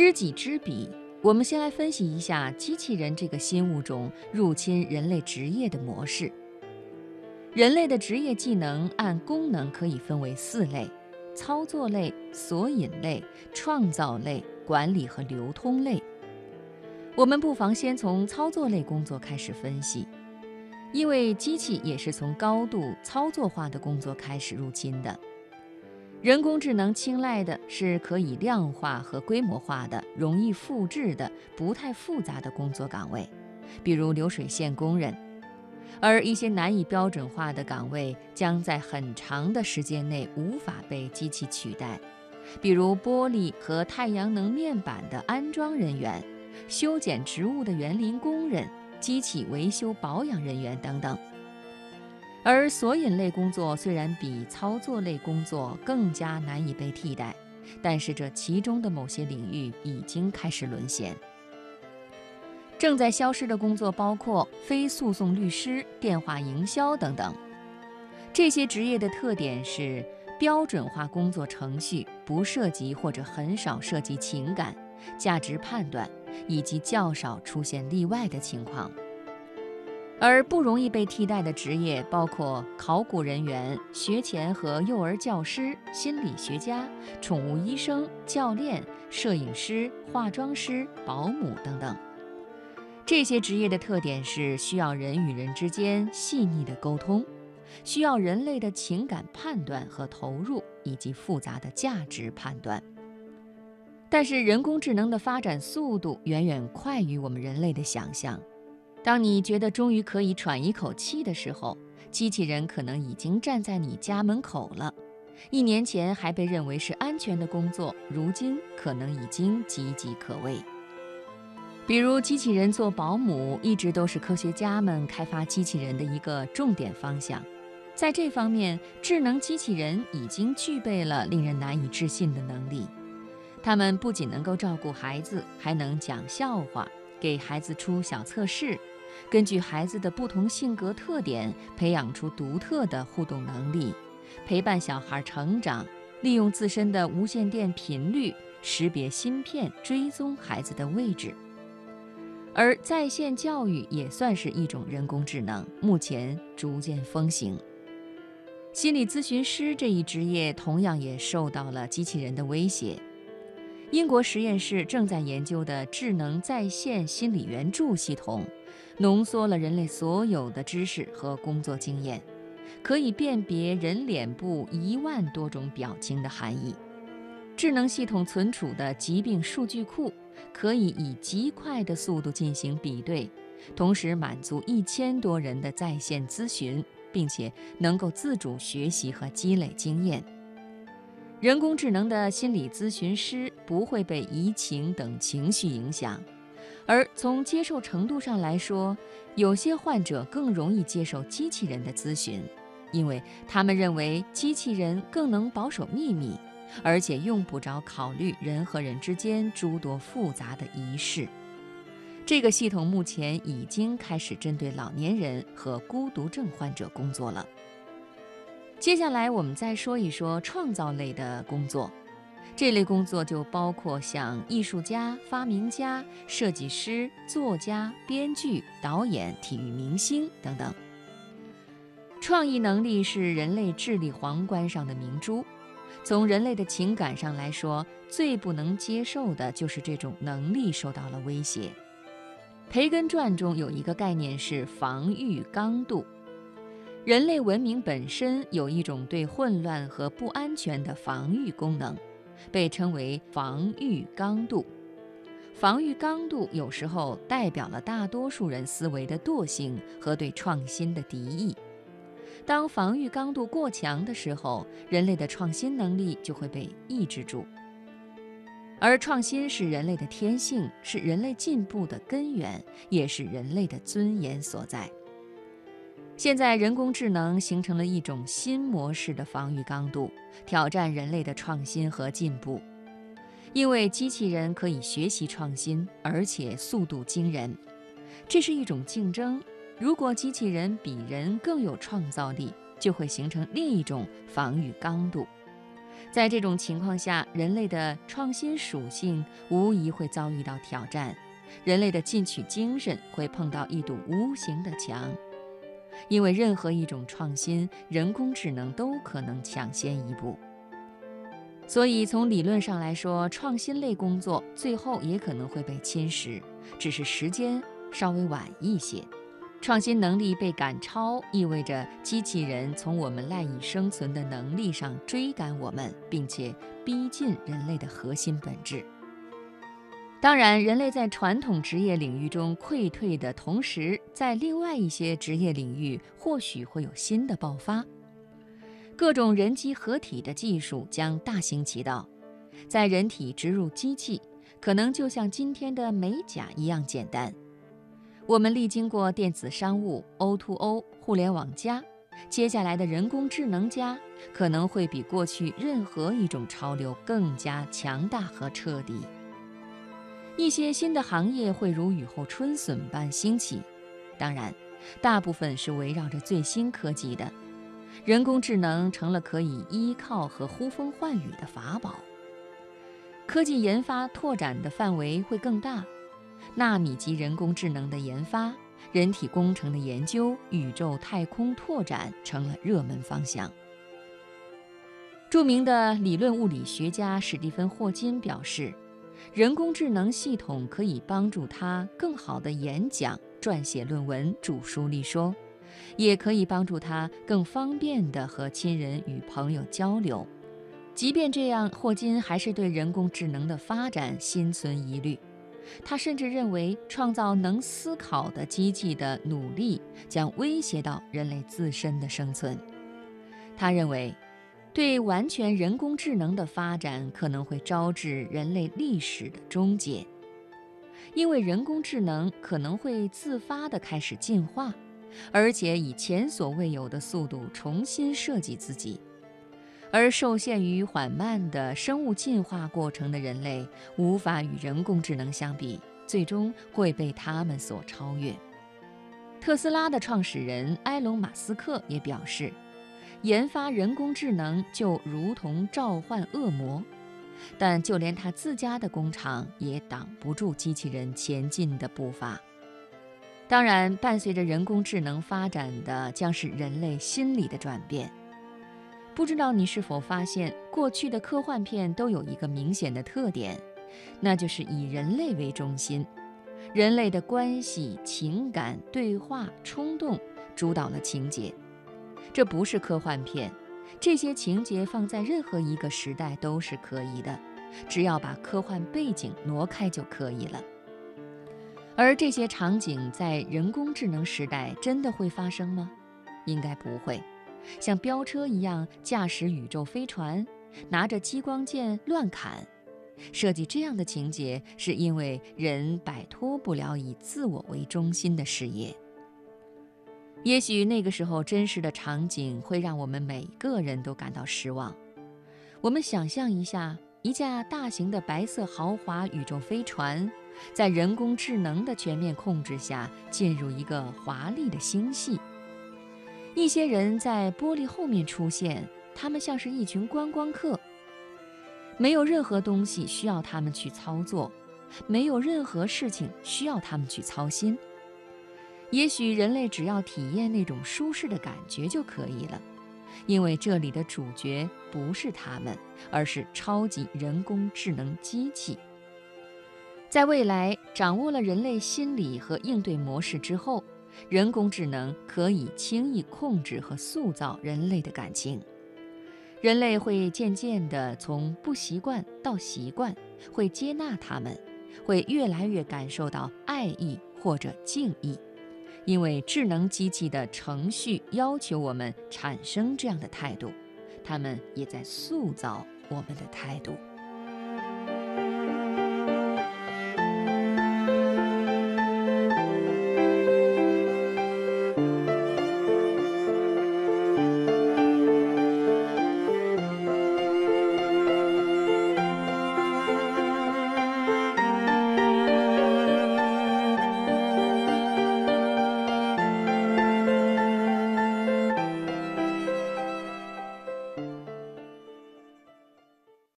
知己知彼，我们先来分析一下机器人这个新物种入侵人类职业的模式。人类的职业技能按功能可以分为四类：操作类、索引类、创造类、管理和流通类。我们不妨先从操作类工作开始分析，因为机器也是从高度操作化的工作开始入侵的。人工智能青睐的是可以量化和规模化的、容易复制的、不太复杂的工作岗位，比如流水线工人；而一些难以标准化的岗位将在很长的时间内无法被机器取代，比如玻璃和太阳能面板的安装人员、修剪植物的园林工人、机器维修保养人员等等。而索引类工作虽然比操作类工作更加难以被替代，但是这其中的某些领域已经开始沦陷。正在消失的工作包括非诉讼律师、电话营销等等。这些职业的特点是标准化工作程序，不涉及或者很少涉及情感、价值判断，以及较少出现例外的情况。而不容易被替代的职业包括考古人员、学前和幼儿教师、心理学家、宠物医生、教练、摄影师、化妆师、保姆等等。这些职业的特点是需要人与人之间细腻的沟通，需要人类的情感判断和投入，以及复杂的价值判断。但是，人工智能的发展速度远远快于我们人类的想象。当你觉得终于可以喘一口气的时候，机器人可能已经站在你家门口了。一年前还被认为是安全的工作，如今可能已经岌岌可危。比如，机器人做保姆一直都是科学家们开发机器人的一个重点方向。在这方面，智能机器人已经具备了令人难以置信的能力。它们不仅能够照顾孩子，还能讲笑话，给孩子出小测试。根据孩子的不同性格特点，培养出独特的互动能力，陪伴小孩成长，利用自身的无线电频率识别芯片，追踪孩子的位置。而在线教育也算是一种人工智能，目前逐渐风行。心理咨询师这一职业同样也受到了机器人的威胁。英国实验室正在研究的智能在线心理援助系统。浓缩了人类所有的知识和工作经验，可以辨别人脸部一万多种表情的含义。智能系统存储的疾病数据库可以以极快的速度进行比对，同时满足一千多人的在线咨询，并且能够自主学习和积累经验。人工智能的心理咨询师不会被移情等情绪影响。而从接受程度上来说，有些患者更容易接受机器人的咨询，因为他们认为机器人更能保守秘密，而且用不着考虑人和人之间诸多复杂的仪式。这个系统目前已经开始针对老年人和孤独症患者工作了。接下来，我们再说一说创造类的工作。这类工作就包括像艺术家、发明家、设计师、作家、编剧、导演、体育明星等等。创意能力是人类智力皇冠上的明珠。从人类的情感上来说，最不能接受的就是这种能力受到了威胁。培根传中有一个概念是防御刚度。人类文明本身有一种对混乱和不安全的防御功能。被称为防御刚度，防御刚度有时候代表了大多数人思维的惰性和对创新的敌意。当防御刚度过强的时候，人类的创新能力就会被抑制住。而创新是人类的天性，是人类进步的根源，也是人类的尊严所在。现在，人工智能形成了一种新模式的防御刚度，挑战人类的创新和进步。因为机器人可以学习创新，而且速度惊人，这是一种竞争。如果机器人比人更有创造力，就会形成另一种防御刚度。在这种情况下，人类的创新属性无疑会遭遇到挑战，人类的进取精神会碰到一堵无形的墙。因为任何一种创新，人工智能都可能抢先一步。所以，从理论上来说，创新类工作最后也可能会被侵蚀，只是时间稍微晚一些。创新能力被赶超，意味着机器人从我们赖以生存的能力上追赶我们，并且逼近人类的核心本质。当然，人类在传统职业领域中溃退的同时，在另外一些职业领域或许会有新的爆发。各种人机合体的技术将大行其道，在人体植入机器，可能就像今天的美甲一样简单。我们历经过电子商务、O2O、互联网加，接下来的人工智能加可能会比过去任何一种潮流更加强大和彻底。一些新的行业会如雨后春笋般兴起，当然，大部分是围绕着最新科技的。人工智能成了可以依靠和呼风唤雨的法宝。科技研发拓展的范围会更大。纳米级人工智能的研发、人体工程的研究、宇宙太空拓展成了热门方向。著名的理论物理学家史蒂芬·霍金表示，人工智能系统可以帮助他更好地演讲、撰写论文、著书立说，也可以帮助他更方便地和亲人与朋友交流。即便这样，霍金还是对人工智能的发展心存疑虑。他甚至认为，创造能思考的机器的努力将威胁到人类自身的生存。他认为，对完全人工智能的发展可能会招致人类历史的终结，因为人工智能可能会自发地开始进化，而且以前所未有的速度重新设计自己。而受限于缓慢的生物进化过程的人类，无法与人工智能相比，最终会被他们所超越。特斯拉的创始人埃隆·马斯克也表示，研发人工智能就如同召唤恶魔，但就连他自家的工厂也挡不住机器人前进的步伐。当然，伴随着人工智能发展的将是人类心理的转变。不知道你是否发现，过去的科幻片都有一个明显的特点，那就是以人类为中心，人类的关系、情感、对话、冲动主导了情节。这不是科幻片，这些情节放在任何一个时代都是可以的，只要把科幻背景挪开就可以了。而这些场景在人工智能时代真的会发生吗？应该不会。像飙车一样驾驶宇宙飞船，拿着激光剑乱砍，设计这样的情节，是因为人摆脱不了以自我为中心的事业。也许那个时候真实的场景会让我们每个人都感到失望。我们想象一下，一架大型的白色豪华宇宙飞船，在人工智能的全面控制下，进入一个华丽的星系。一些人在玻璃后面出现，他们像是一群观光客。没有任何东西需要他们去操作，没有任何事情需要他们去操心。也许人类只要体验那种舒适的感觉就可以了，因为这里的主角不是他们，而是超级人工智能机器。在未来掌握了人类心理和应对模式之后。人工智能可以轻易控制和塑造人类的感情，人类会渐渐地从不习惯到习惯，会接纳他们，会越来越感受到爱意或者敬意，因为智能机器的程序要求我们产生这样的态度，他们也在塑造我们的态度。